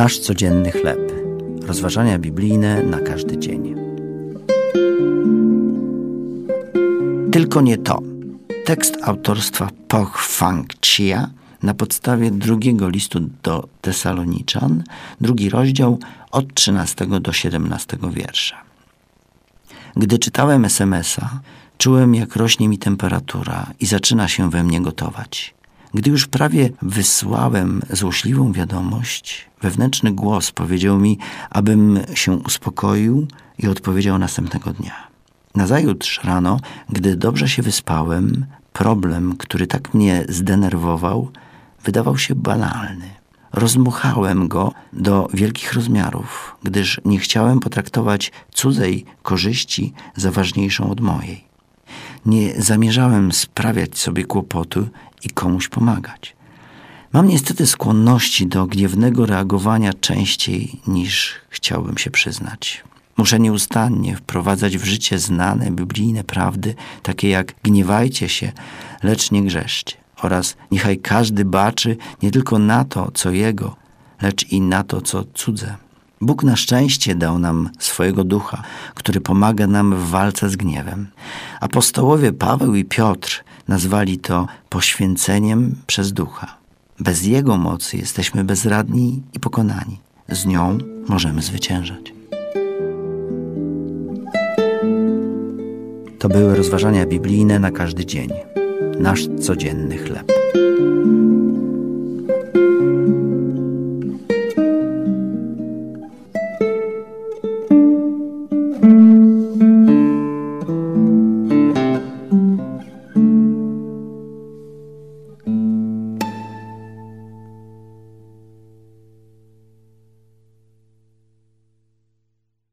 Nasz codzienny chleb. Rozważania biblijne na każdy dzień. Tylko nie to. Tekst autorstwa Poch Fang Chia na podstawie drugiego listu do Tesaloniczan, drugi rozdział od 13 do 17 wiersza. Gdy czytałem SMS-a, czułem jak rośnie mi temperatura i zaczyna się we mnie gotować. Gdy już prawie wysłałem złośliwą wiadomość, wewnętrzny głos powiedział mi, abym się uspokoił i odpowiedział następnego dnia. Nazajutrz rano, gdy dobrze się wyspałem, problem, który tak mnie zdenerwował, wydawał się banalny. Rozmuchałem go do wielkich rozmiarów, gdyż nie chciałem potraktować cudzej korzyści za ważniejszą od mojej. Nie zamierzałem sprawiać sobie kłopotu i komuś pomagać. Mam niestety skłonności do gniewnego reagowania częściej niż chciałbym się przyznać. Muszę nieustannie wprowadzać w życie znane biblijne prawdy, takie jak gniewajcie się, lecz nie grzeszcie oraz niechaj każdy baczy nie tylko na to, co jego, lecz i na to, co cudze. Bóg na szczęście dał nam swojego ducha, który pomaga nam w walce z gniewem. Apostołowie Paweł i Piotr nazwali to poświęceniem przez ducha. Bez jego mocy jesteśmy bezradni i pokonani. Z nią możemy zwyciężać. To były rozważania biblijne na każdy dzień. Nasz codzienny chleb.